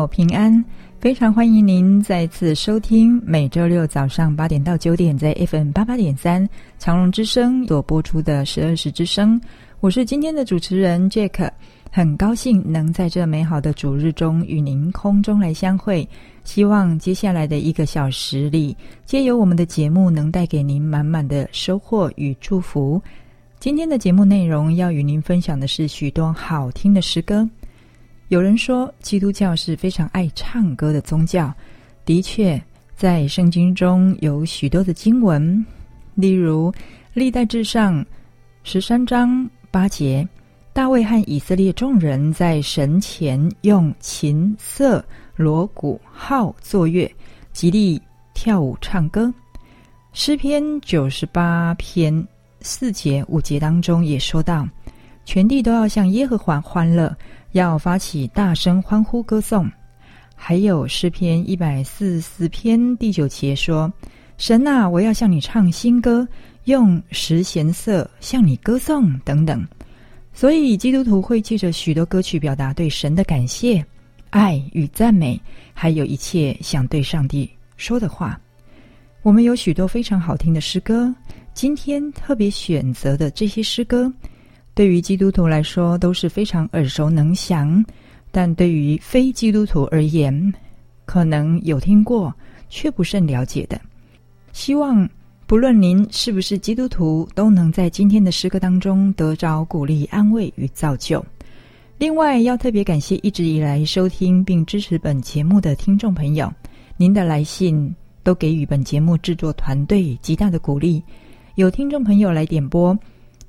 友平安，非常欢迎您再次收听每周六早上八点到九点在 FM 八八点三长荣之声所播出的十二时之声。我是今天的主持人 Jack，很高兴能在这美好的主日中与您空中来相会。希望接下来的一个小时里，皆由我们的节目，能带给您满满的收获与祝福。今天的节目内容要与您分享的是许多好听的诗歌。有人说，基督教是非常爱唱歌的宗教。的确，在圣经中有许多的经文，例如《历代志上》十三章八节，大卫和以色列众人在神前用琴瑟、锣鼓、号作乐，极力跳舞唱歌。诗篇九十八篇四节五节当中也说到，全地都要向耶和华欢乐。要发起大声欢呼歌颂，还有诗篇一百四十四篇第九节说：“神啊，我要向你唱新歌，用十弦瑟向你歌颂。”等等。所以基督徒会借着许多歌曲表达对神的感谢、爱与赞美，还有一切想对上帝说的话。我们有许多非常好听的诗歌，今天特别选择的这些诗歌。对于基督徒来说都是非常耳熟能详，但对于非基督徒而言，可能有听过却不甚了解的。希望不论您是不是基督徒，都能在今天的诗歌当中得着鼓励、安慰与造就。另外，要特别感谢一直以来收听并支持本节目的听众朋友，您的来信都给予本节目制作团队极大的鼓励。有听众朋友来点播。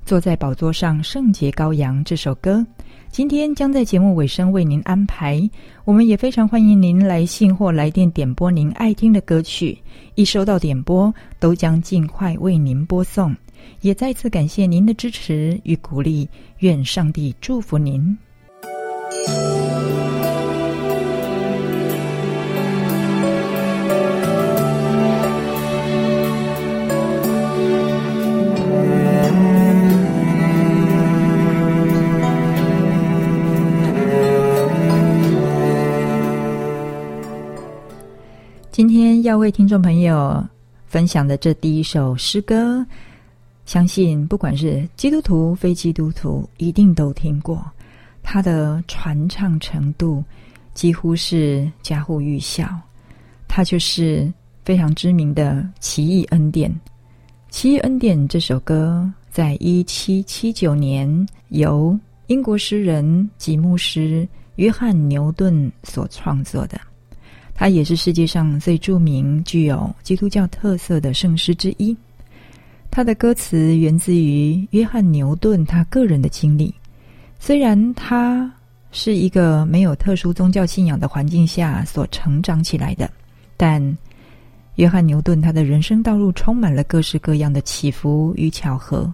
坐在宝座上，圣洁羔羊这首歌，今天将在节目尾声为您安排。我们也非常欢迎您来信或来电点播您爱听的歌曲，一收到点播，都将尽快为您播送。也再次感谢您的支持与鼓励，愿上帝祝福您。今天要为听众朋友分享的这第一首诗歌，相信不管是基督徒、非基督徒，一定都听过。它的传唱程度几乎是家喻户晓。它就是非常知名的《奇异恩典》。《奇异恩典》这首歌，在一七七九年由英国诗人及牧师约翰牛顿所创作的。它也是世界上最著名、具有基督教特色的圣诗之一。它的歌词源自于约翰牛顿他个人的经历。虽然他是一个没有特殊宗教信仰的环境下所成长起来的，但约翰牛顿他的人生道路充满了各式各样的起伏与巧合，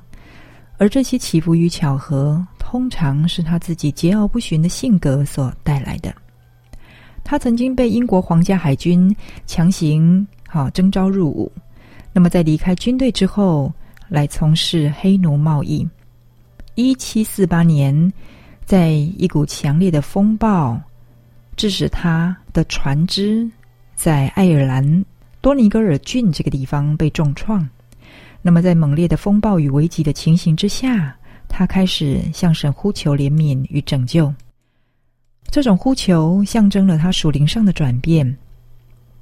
而这些起伏与巧合，通常是他自己桀骜不驯的性格所带来的。他曾经被英国皇家海军强行好征召入伍，那么在离开军队之后，来从事黑奴贸易。一七四八年，在一股强烈的风暴，致使他的船只在爱尔兰多尼格尔郡这个地方被重创。那么在猛烈的风暴与危急的情形之下，他开始向神呼求怜悯与拯救。这种呼求象征了他属灵上的转变。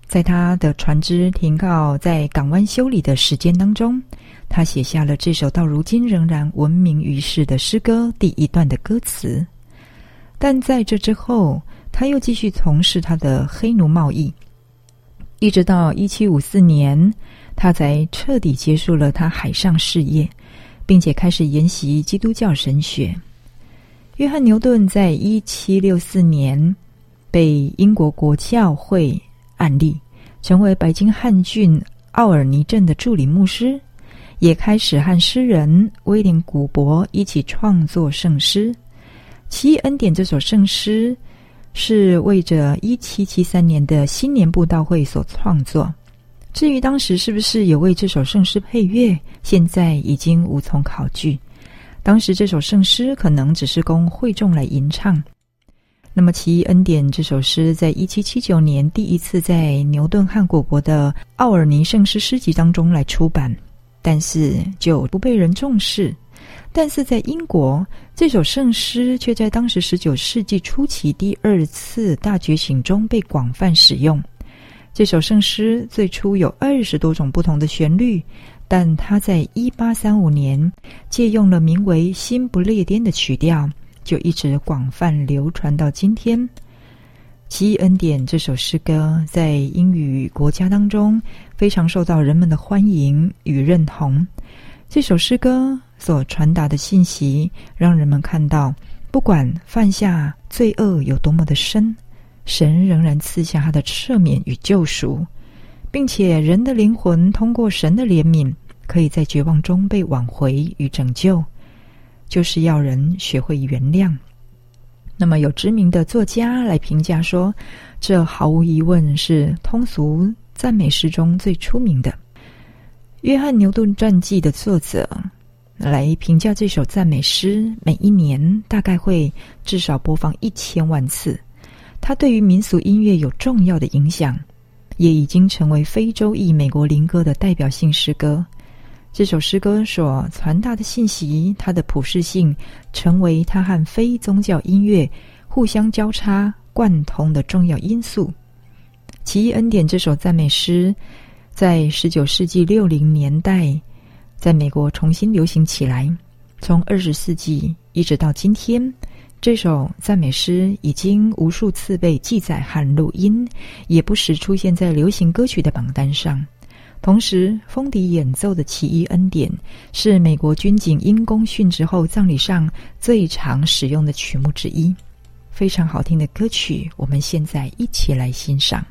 在他的船只停靠在港湾修理的时间当中，他写下了这首到如今仍然闻名于世的诗歌第一段的歌词。但在这之后，他又继续从事他的黑奴贸易，一直到一七五四年，他才彻底结束了他海上事业，并且开始研习基督教神学。约翰牛顿在一七六四年被英国国教会按立，成为白金汉郡奥尔尼镇的助理牧师，也开始和诗人威廉古柏一起创作圣诗。《奇异恩典》这首圣诗是为着一七七三年的新年布道会所创作。至于当时是不是有为这首圣诗配乐，现在已经无从考据。当时这首圣诗可能只是供会众来吟唱。那么《奇异恩典》这首诗在一七七九年第一次在牛顿汉果国的奥尔尼圣诗诗集当中来出版，但是就不被人重视。但是在英国，这首圣诗却在当时十九世纪初期第二次大觉醒中被广泛使用。这首圣诗最初有二十多种不同的旋律。但他在一八三五年借用了名为《新不列颠》的曲调，就一直广泛流传到今天。《奇异恩典》这首诗歌在英语国家当中非常受到人们的欢迎与认同。这首诗歌所传达的信息，让人们看到，不管犯下罪恶有多么的深，神仍然赐下他的赦免与救赎。并且，人的灵魂通过神的怜悯，可以在绝望中被挽回与拯救，就是要人学会原谅。那么，有知名的作家来评价说，这毫无疑问是通俗赞美诗中最出名的。约翰牛顿传记的作者来评价这首赞美诗，每一年大概会至少播放一千万次。它对于民俗音乐有重要的影响。也已经成为非洲裔美国灵歌的代表性诗歌。这首诗歌所传达的信息，它的普适性，成为它和非宗教音乐互相交叉贯通的重要因素。《奇异恩典》这首赞美诗，在十九世纪六零年代，在美国重新流行起来。从二十世纪一直到今天。这首赞美诗已经无数次被记载和录音，也不时出现在流行歌曲的榜单上。同时，风笛演奏的《奇异恩典》是美国军警因公殉职后葬礼上最常使用的曲目之一。非常好听的歌曲，我们现在一起来欣赏。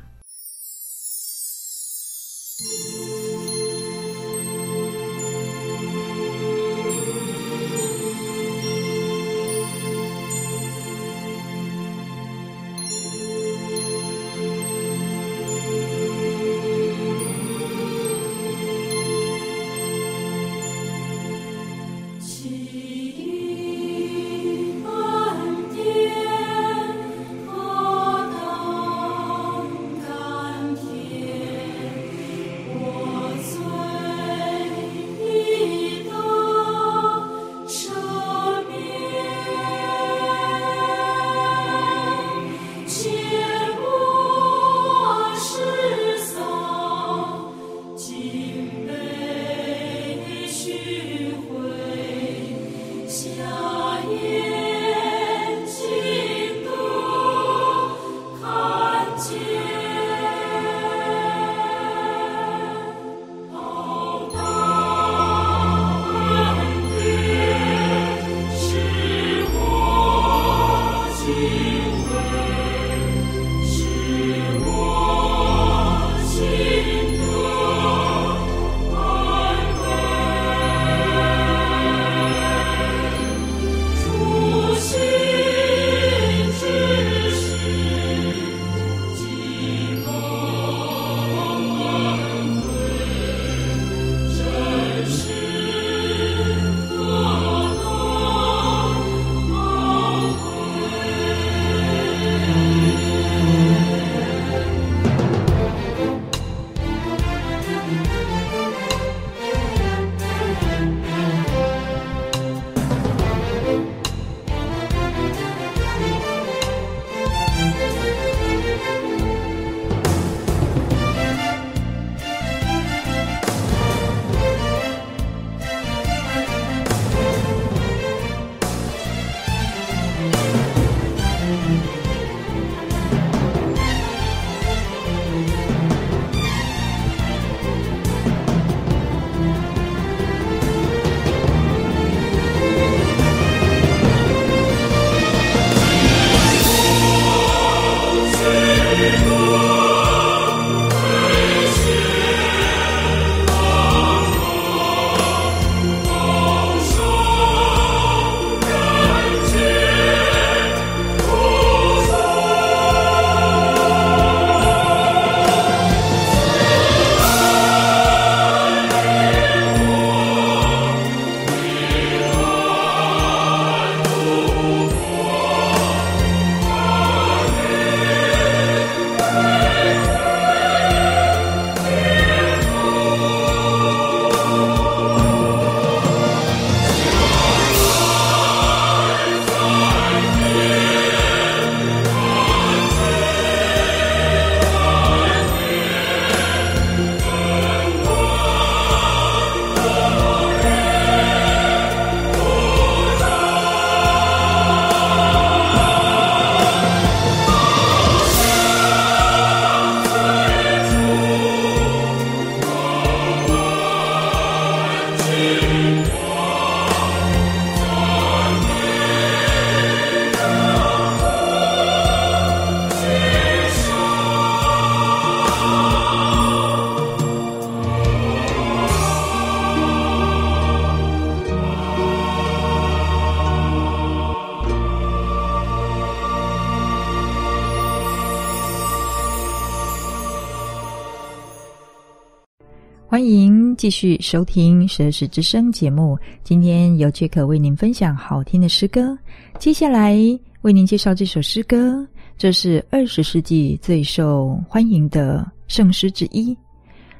继续收听《十二时之声》节目。今天由杰克为您分享好听的诗歌。接下来为您介绍这首诗歌，这是二十世纪最受欢迎的圣诗之一。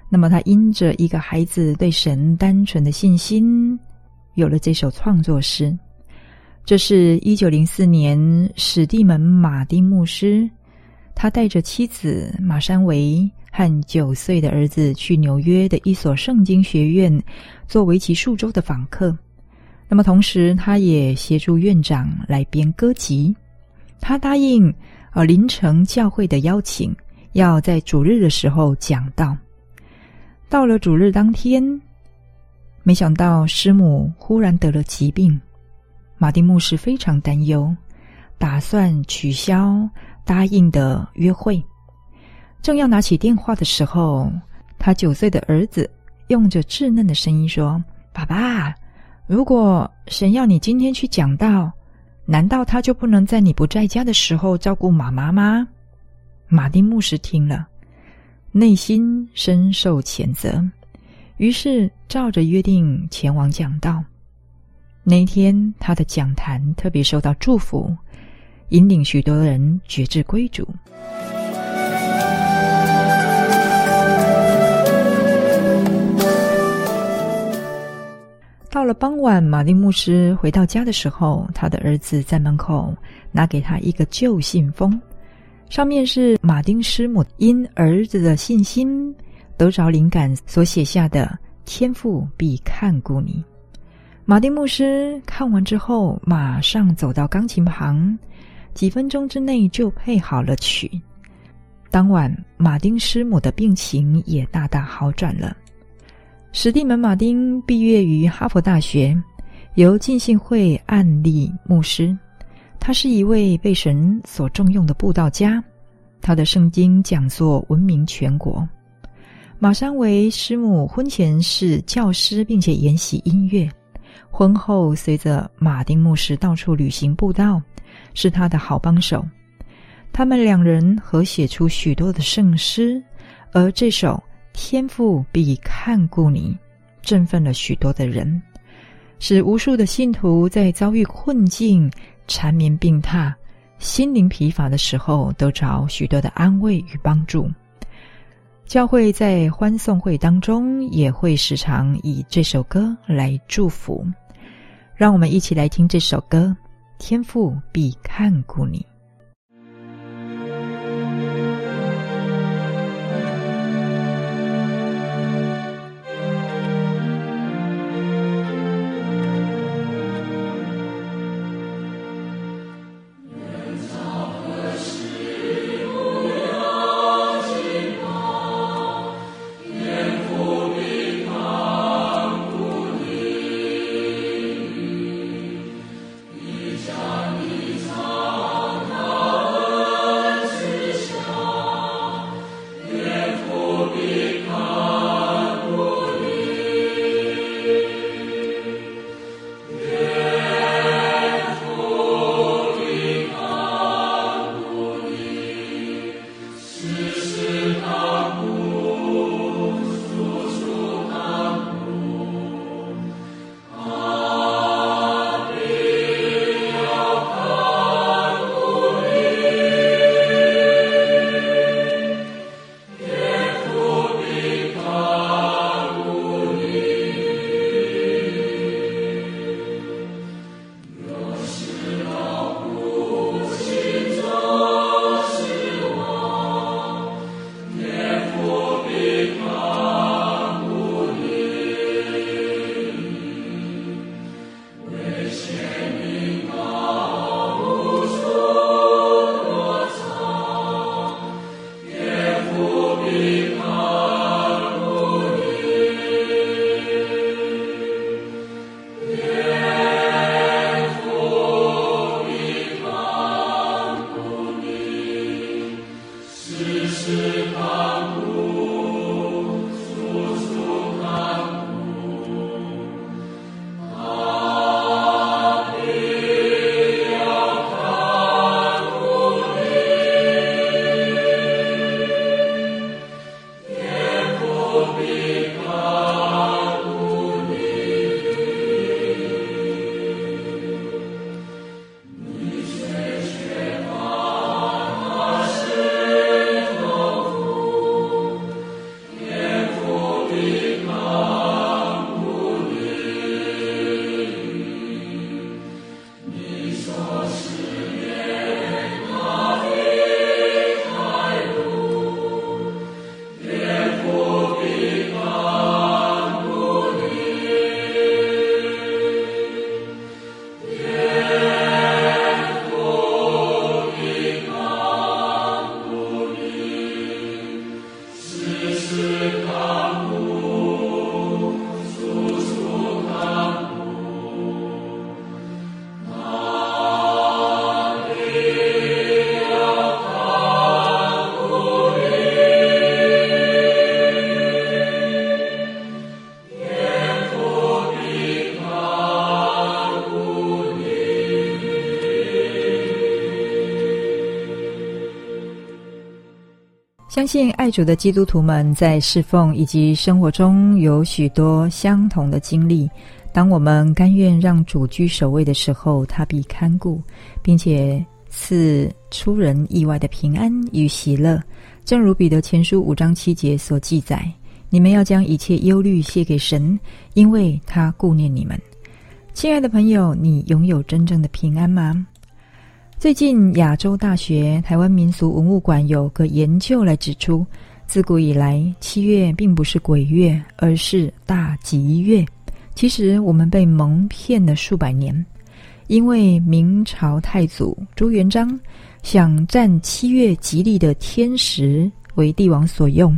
那么，他因着一个孩子对神单纯的信心，有了这首创作诗。这是一九零四年，史蒂门·马丁牧师，他带着妻子马珊维。和九岁的儿子去纽约的一所圣经学院做为期数周的访客，那么同时他也协助院长来编歌集。他答应呃临城教会的邀请，要在主日的时候讲道。到了主日当天，没想到师母忽然得了疾病，马丁牧师非常担忧，打算取消答应的约会。正要拿起电话的时候，他九岁的儿子用着稚嫩的声音说：“爸爸，如果神要你今天去讲道，难道他就不能在你不在家的时候照顾妈妈吗？”马丁牧师听了，内心深受谴责，于是照着约定前往讲道。那一天，他的讲坛特别受到祝福，引领许多人觉知归主。到了傍晚，马丁牧师回到家的时候，他的儿子在门口拿给他一个旧信封，上面是马丁师母因儿子的信心得着灵感所写下的“天父必看顾你”。马丁牧师看完之后，马上走到钢琴旁，几分钟之内就配好了曲。当晚，马丁师母的病情也大大好转了。史蒂门·马丁毕业于哈佛大学，由浸信会按立牧师。他是一位被神所重用的布道家，他的圣经讲座闻名全国。马山维师母婚前是教师，并且研习音乐；婚后随着马丁牧师到处旅行布道，是他的好帮手。他们两人合写出许多的圣诗，而这首。天父必看顾你，振奋了许多的人，使无数的信徒在遭遇困境、缠绵病榻、心灵疲乏的时候，得着许多的安慰与帮助。教会在欢送会当中，也会时常以这首歌来祝福。让我们一起来听这首歌：天父必看顾你。相信爱主的基督徒们在侍奉以及生活中有许多相同的经历。当我们甘愿让主居首位的时候，他必看顾，并且赐出人意外的平安与喜乐。正如彼得前书五章七节所记载：“你们要将一切忧虑卸给神，因为他顾念你们。”亲爱的朋友，你拥有真正的平安吗？最近，亚洲大学台湾民俗文物馆有个研究来指出，自古以来，七月并不是鬼月，而是大吉月。其实，我们被蒙骗了数百年，因为明朝太祖朱元璋想占七月吉利的天时为帝王所用。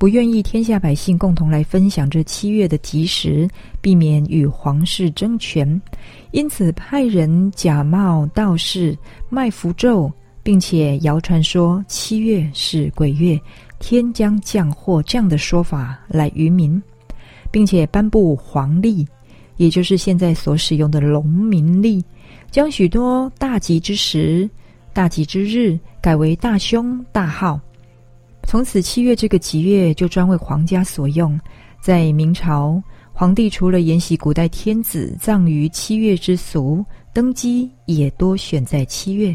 不愿意天下百姓共同来分享这七月的吉时，避免与皇室争权，因此派人假冒道士卖符咒，并且谣传说七月是鬼月，天将降祸这样的说法来愚民，并且颁布黄历，也就是现在所使用的农民历，将许多大吉之时、大吉之日改为大凶大号。从此，七月这个吉月就专为皇家所用。在明朝，皇帝除了沿袭古代天子葬于七月之俗，登基也多选在七月。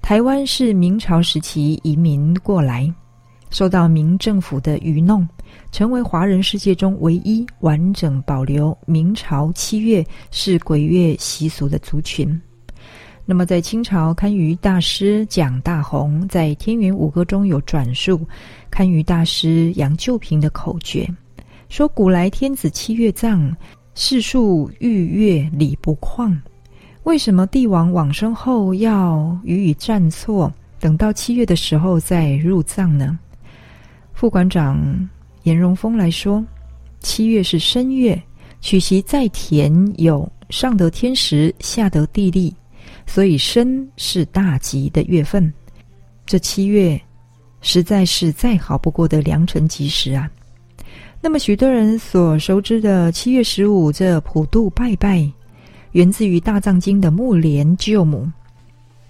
台湾是明朝时期移民过来，受到明政府的愚弄，成为华人世界中唯一完整保留明朝七月是鬼月习俗的族群。那么，在清朝，堪舆大师蒋大鸿在《天元五歌》中有转述堪舆大师杨旧平的口诀，说：“古来天子七月葬，世数逾月礼不旷。为什么帝王往生后要予以暂错，等到七月的时候再入葬呢？”副馆长颜荣峰来说：“七月是申月，取其在田有上得天时，下得地利。”所以申是大吉的月份，这七月实在是再好不过的良辰吉时啊。那么许多人所熟知的七月十五这普渡拜拜，源自于大藏经的木莲救母。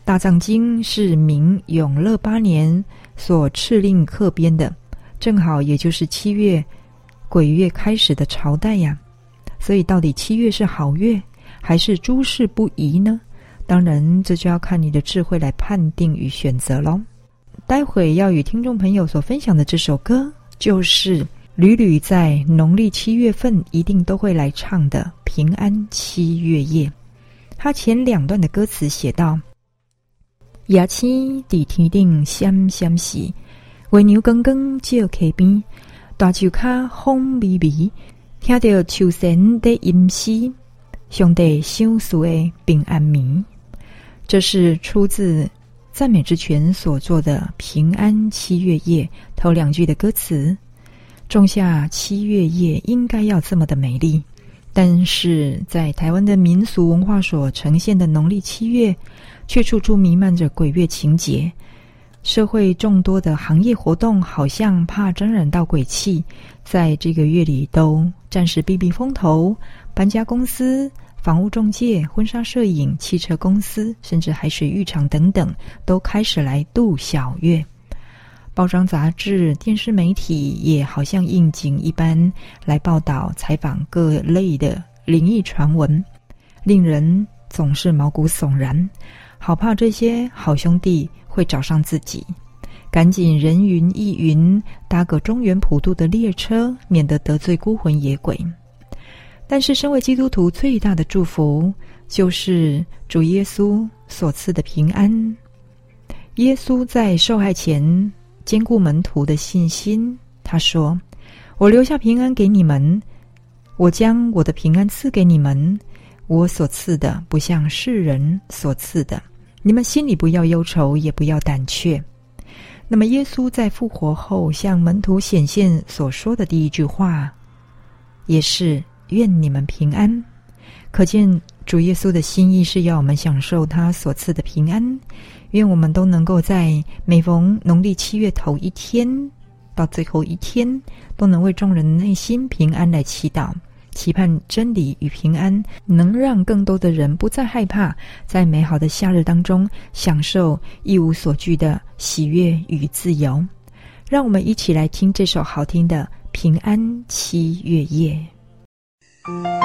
大藏经是明永乐八年所敕令刻编的，正好也就是七月鬼月开始的朝代呀。所以到底七月是好月，还是诸事不宜呢？当然，这就要看你的智慧来判定与选择喽。待会要与听众朋友所分享的这首歌，就是屡屡在农历七月份一定都会来唱的《平安七月夜》。它前两段的歌词写道：“夜星在天顶闪闪时，月娘光光照溪边，大树下风微微，听到秋神的吟诗，上帝想赐的平安眠。”这是出自赞美之泉所作的《平安七月夜》头两句的歌词。仲夏七月夜应该要这么的美丽，但是在台湾的民俗文化所呈现的农历七月，却处处弥漫着鬼月情节。社会众多的行业活动，好像怕沾染到鬼气，在这个月里都暂时避避风头。搬家公司。房屋中介、婚纱摄影、汽车公司，甚至海水浴场等等，都开始来度小月。报章杂志、电视媒体也好像应景一般来报道、采访各类的灵异传闻，令人总是毛骨悚然，好怕这些好兄弟会找上自己，赶紧人云亦云，搭个中原普渡的列车，免得得罪孤魂野鬼。但是，身为基督徒，最大的祝福就是主耶稣所赐的平安。耶稣在受害前坚固门徒的信心，他说：“我留下平安给你们，我将我的平安赐给你们。我所赐的不像世人所赐的，你们心里不要忧愁，也不要胆怯。”那么，耶稣在复活后向门徒显现所说的第一句话，也是“愿你们平安”。可见主耶稣的心意是要我们享受他所赐的平安。愿我们都能够在每逢农历七月头一天到最后一天，都能为众人内心平安来祈祷。期盼真理与平安能让更多的人不再害怕，在美好的夏日当中享受一无所惧的喜悦与自由。让我们一起来听这首好听的《平安七月夜》。Thank you.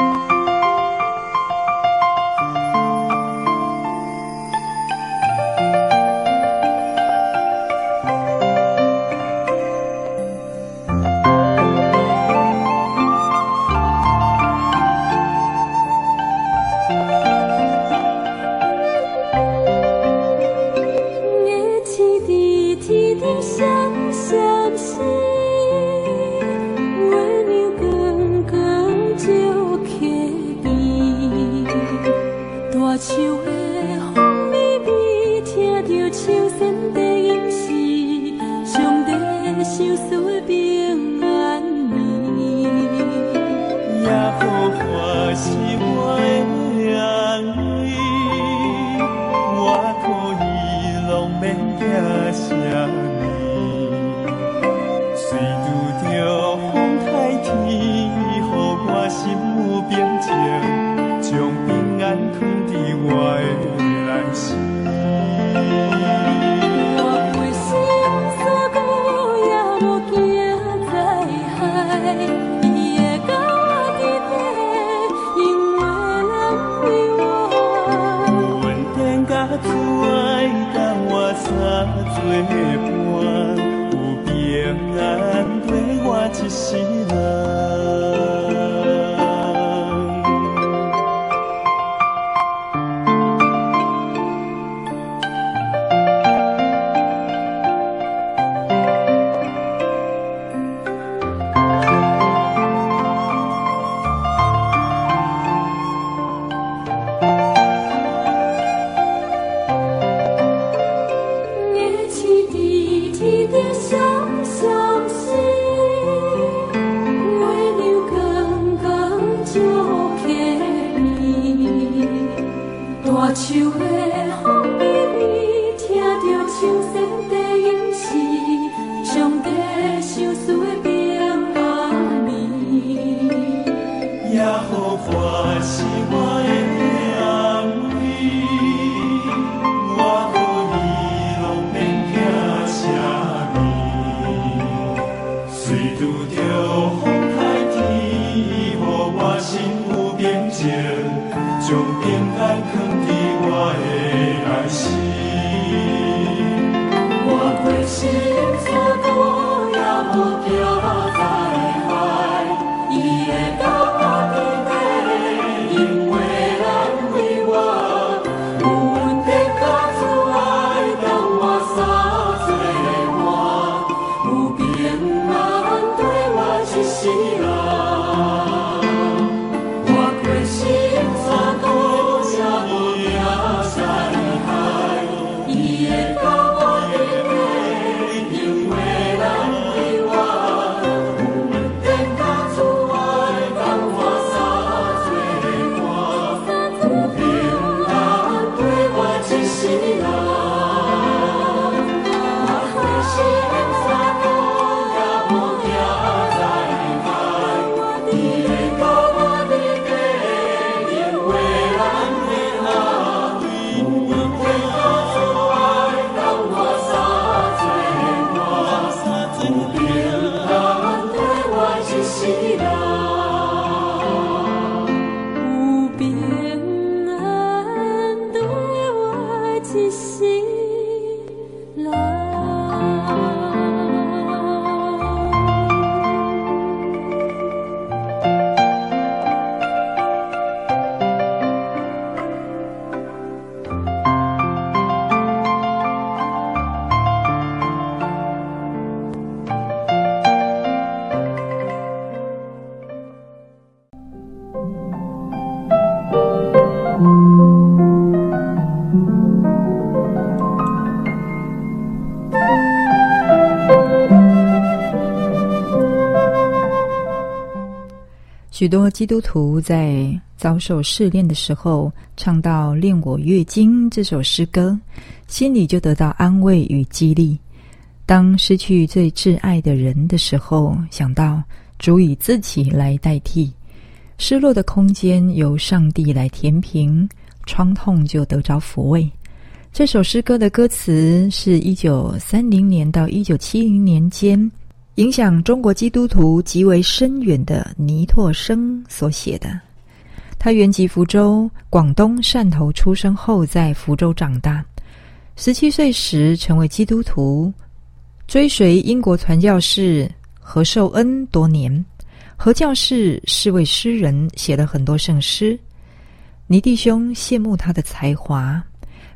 许多基督徒在遭受试炼的时候，唱到《炼我月经》这首诗歌，心里就得到安慰与激励。当失去最挚爱的人的时候，想到主以自己来代替，失落的空间由上帝来填平，创痛就得着抚慰。这首诗歌的歌词是一九三零年到一九七零年间，影响中国基督徒极为深远的倪柝声所写的。他原籍福州，广东汕头出生后在福州长大。十七岁时成为基督徒。追随英国传教士何寿恩多年，何教士是位诗人，写了很多圣诗。倪弟兄羡慕他的才华，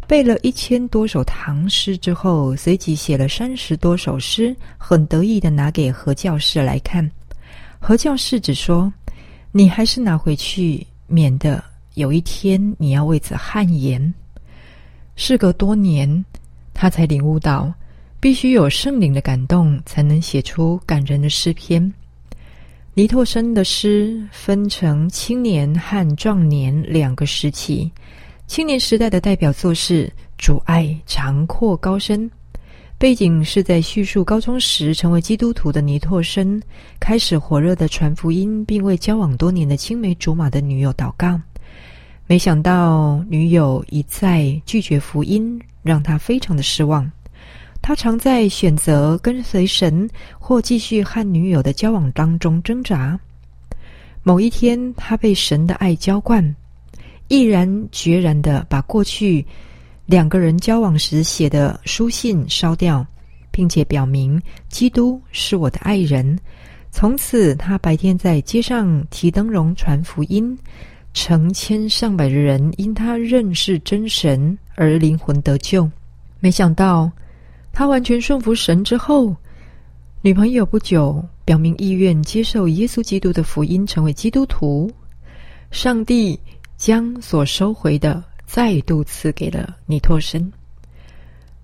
背了一千多首唐诗之后，随即写了三十多首诗，很得意的拿给何教士来看。何教士只说：“你还是拿回去，免得有一天你要为此汗颜。”事隔多年，他才领悟到。必须有圣灵的感动，才能写出感人的诗篇。倪柝声的诗分成青年和壮年两个时期。青年时代的代表作是《主爱长阔高深》，背景是在叙述高中时成为基督徒的尼托生开始火热的传福音，并为交往多年的青梅竹马的女友祷告。没想到女友一再拒绝福音，让他非常的失望。他常在选择跟随神或继续和女友的交往当中挣扎。某一天，他被神的爱浇灌，毅然决然地把过去两个人交往时写的书信烧掉，并且表明基督是我的爱人。从此，他白天在街上提灯笼传福音，成千上百的人因他认识真神而灵魂得救。没想到。他完全顺服神之后，女朋友不久表明意愿接受耶稣基督的福音，成为基督徒。上帝将所收回的再度赐给了尼托生。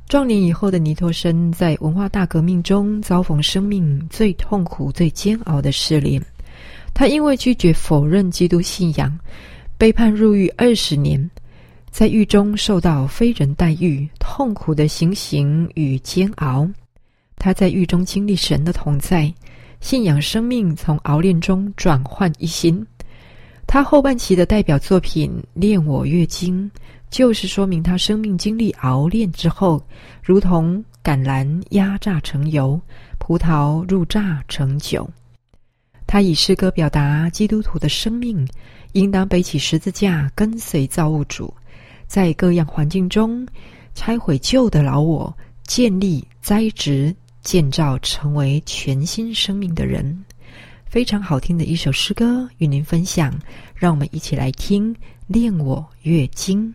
壮年以后的尼托生在文化大革命中遭逢生命最痛苦、最煎熬的试炼。他因为拒绝否认基督信仰，被判入狱二十年。在狱中受到非人待遇、痛苦的行刑与煎熬，他在狱中经历神的同在，信仰生命从熬炼中转换一新。他后半期的代表作品《炼我月经》，就是说明他生命经历熬炼之后，如同橄榄压榨成油，葡萄入榨成酒。他以诗歌表达基督徒的生命应当背起十字架，跟随造物主。在各样环境中，拆毁旧的老我，建立、栽植、建造，成为全新生命的人。非常好听的一首诗歌，与您分享。让我们一起来听《恋我月经》。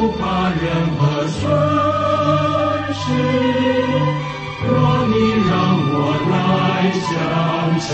不怕任何损失。若你让我来相信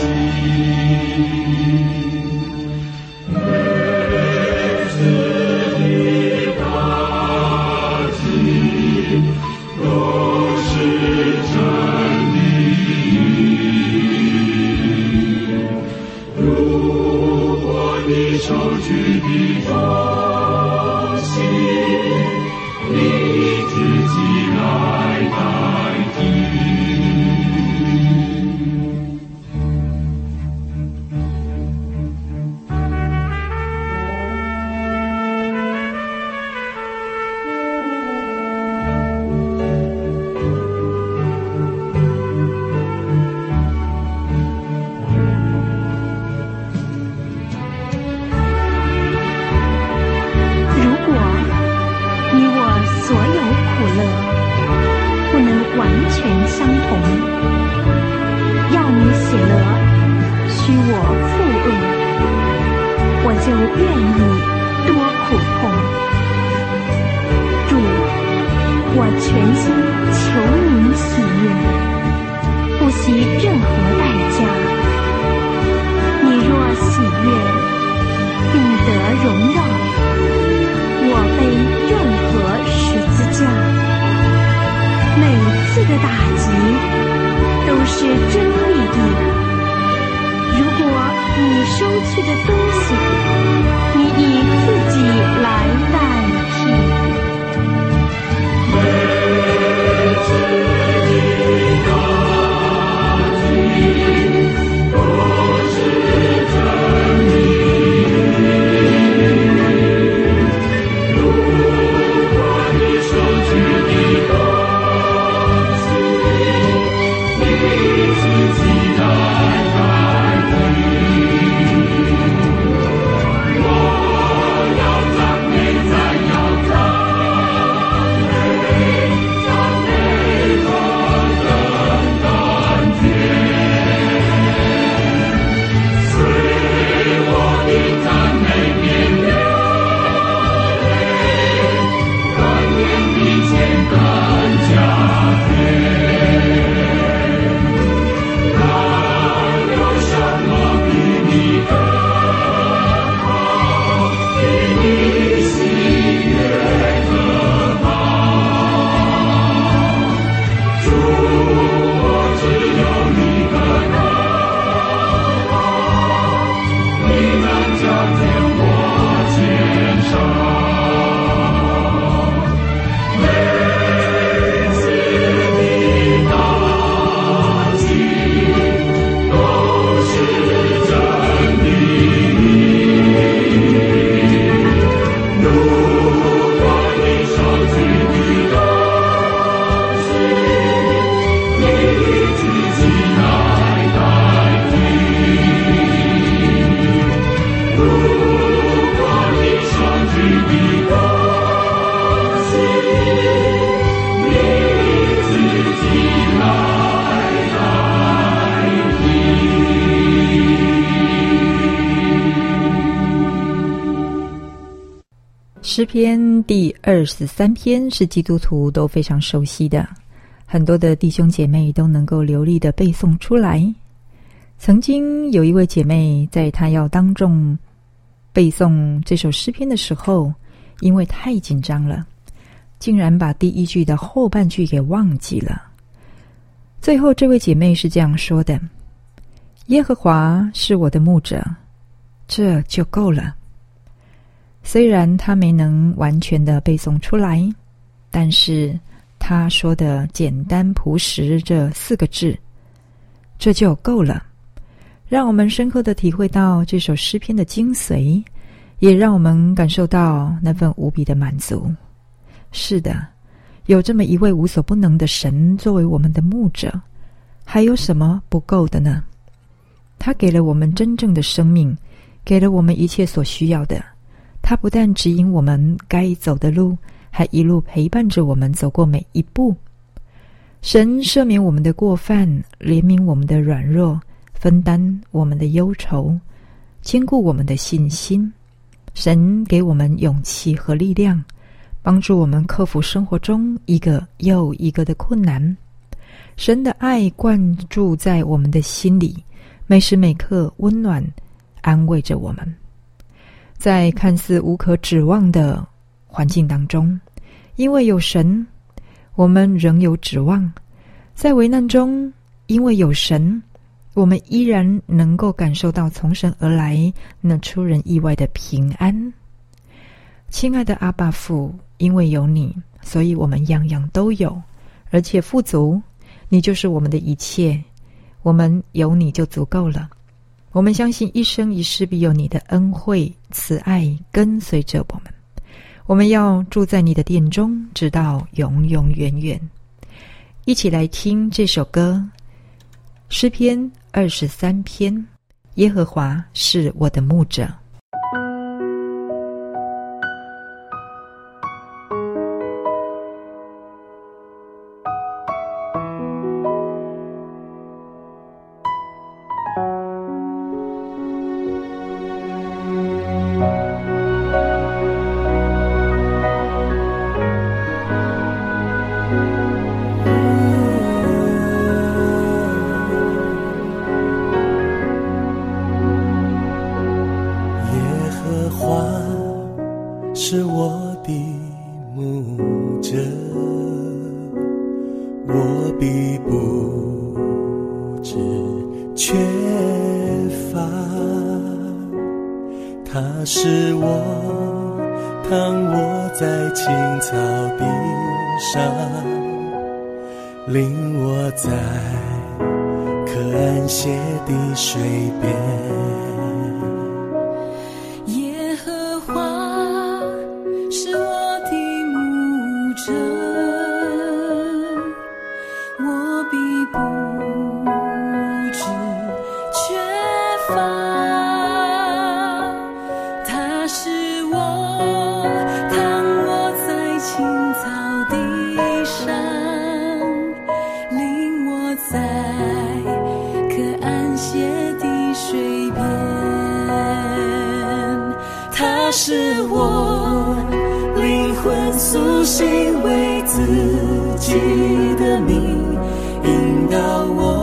诗篇第二十三篇是基督徒都非常熟悉的，很多的弟兄姐妹都能够流利的背诵出来。曾经有一位姐妹，在她要当众背诵这首诗篇的时候，因为太紧张了，竟然把第一句的后半句给忘记了。最后，这位姐妹是这样说的：“耶和华是我的牧者，这就够了。”虽然他没能完全的背诵出来，但是他说的简单朴实这四个字，这就够了。让我们深刻的体会到这首诗篇的精髓，也让我们感受到那份无比的满足。是的，有这么一位无所不能的神作为我们的牧者，还有什么不够的呢？他给了我们真正的生命，给了我们一切所需要的。他不但指引我们该走的路，还一路陪伴着我们走过每一步。神赦免我们的过犯，怜悯我们的软弱。分担我们的忧愁，坚固我们的信心。神给我们勇气和力量，帮助我们克服生活中一个又一个的困难。神的爱灌注在我们的心里，每时每刻温暖安慰着我们。在看似无可指望的环境当中，因为有神，我们仍有指望。在危难中，因为有神。我们依然能够感受到从神而来那出人意外的平安。亲爱的阿爸父，因为有你，所以我们样样都有，而且富足。你就是我们的一切，我们有你就足够了。我们相信一生一世必有你的恩惠慈爱跟随着我们。我们要住在你的殿中，直到永永远远。一起来听这首歌，诗篇。二十三篇，耶和华是我的牧者。发它是我躺卧在青草地上零落在可安歇的水边它是我灵魂苏醒为自己的命引导我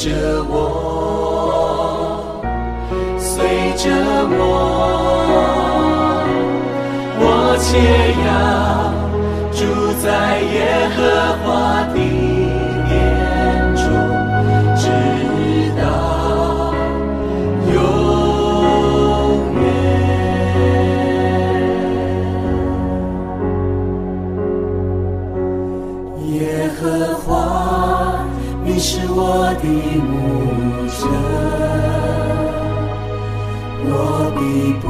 着我随着我我且要住在耶和华。我的母亲，我的。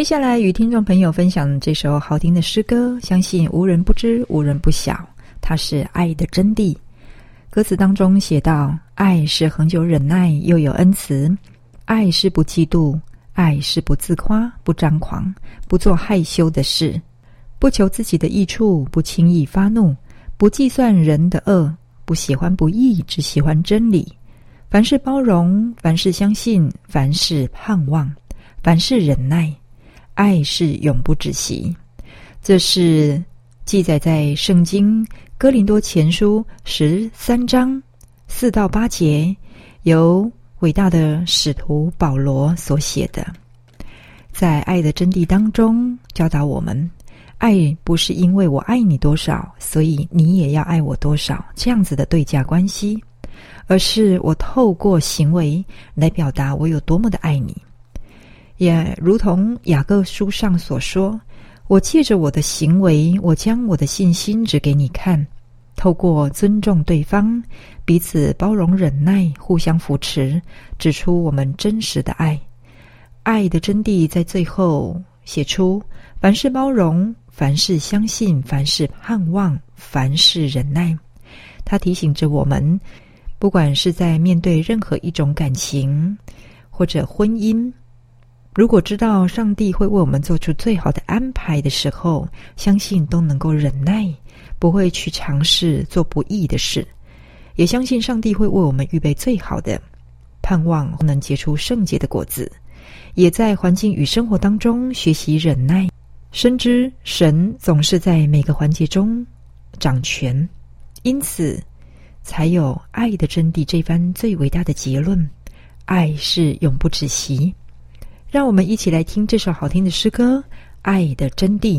接下来与听众朋友分享这首好听的诗歌，相信无人不知，无人不晓。它是爱的真谛。歌词当中写道：“爱是恒久忍耐，又有恩慈；爱是不嫉妒，爱是不自夸，不张狂，不做害羞的事，不求自己的益处，不轻易发怒，不计算人的恶，不喜欢不义，只喜欢真理。凡事包容，凡事相信，凡事盼望，凡事忍耐。”爱是永不止息，这是记载在圣经哥林多前书十三章四到八节，由伟大的使徒保罗所写的。在爱的真谛当中，教导我们：爱不是因为我爱你多少，所以你也要爱我多少这样子的对价关系，而是我透过行为来表达我有多么的爱你。也如同雅各书上所说：“我借着我的行为，我将我的信心指给你看。透过尊重对方，彼此包容忍耐，互相扶持，指出我们真实的爱。爱的真谛在最后写出：凡事包容，凡事相信，凡事盼望，凡事忍耐。他提醒着我们，不管是在面对任何一种感情或者婚姻。”如果知道上帝会为我们做出最好的安排的时候，相信都能够忍耐，不会去尝试做不易的事，也相信上帝会为我们预备最好的，盼望能结出圣洁的果子，也在环境与生活当中学习忍耐，深知神总是在每个环节中掌权，因此才有爱的真谛这番最伟大的结论：爱是永不止息。让我们一起来听这首好听的诗歌《爱的真谛》。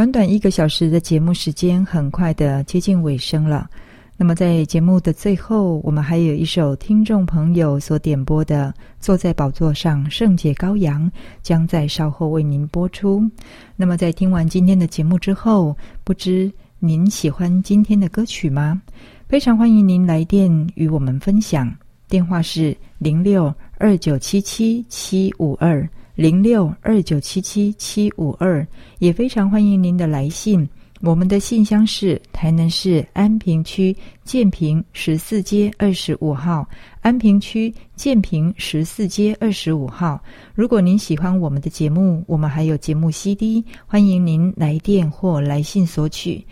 短短一个小时的节目时间，很快的接近尾声了。那么在节目的最后，我们还有一首听众朋友所点播的《坐在宝座上圣洁羔羊》，将在稍后为您播出。那么在听完今天的节目之后，不知您喜欢今天的歌曲吗？非常欢迎您来电与我们分享，电话是零六二九七七七五二。零六二九七七七五二，也非常欢迎您的来信。我们的信箱是台南市安平区建平十四街二十五号，安平区建平十四街二十五号。如果您喜欢我们的节目，我们还有节目 CD，欢迎您来电或来信索取。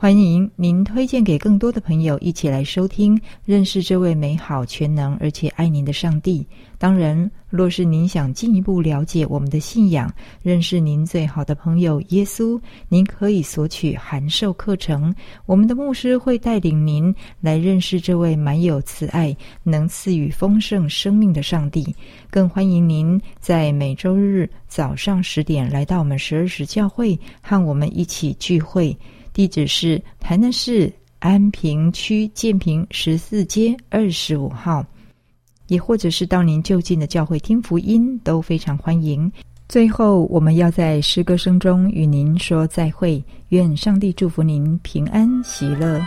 欢迎您推荐给更多的朋友一起来收听，认识这位美好、全能而且爱您的上帝。当然，若是您想进一步了解我们的信仰，认识您最好的朋友耶稣，您可以索取函授课程。我们的牧师会带领您来认识这位满有慈爱、能赐予丰盛生命的上帝。更欢迎您在每周日早上十点来到我们十二时教会，和我们一起聚会。地址是台南市安平区建平十四街二十五号，也或者是到您就近的教会听福音，都非常欢迎。最后，我们要在诗歌声中与您说再会，愿上帝祝福您平安喜乐。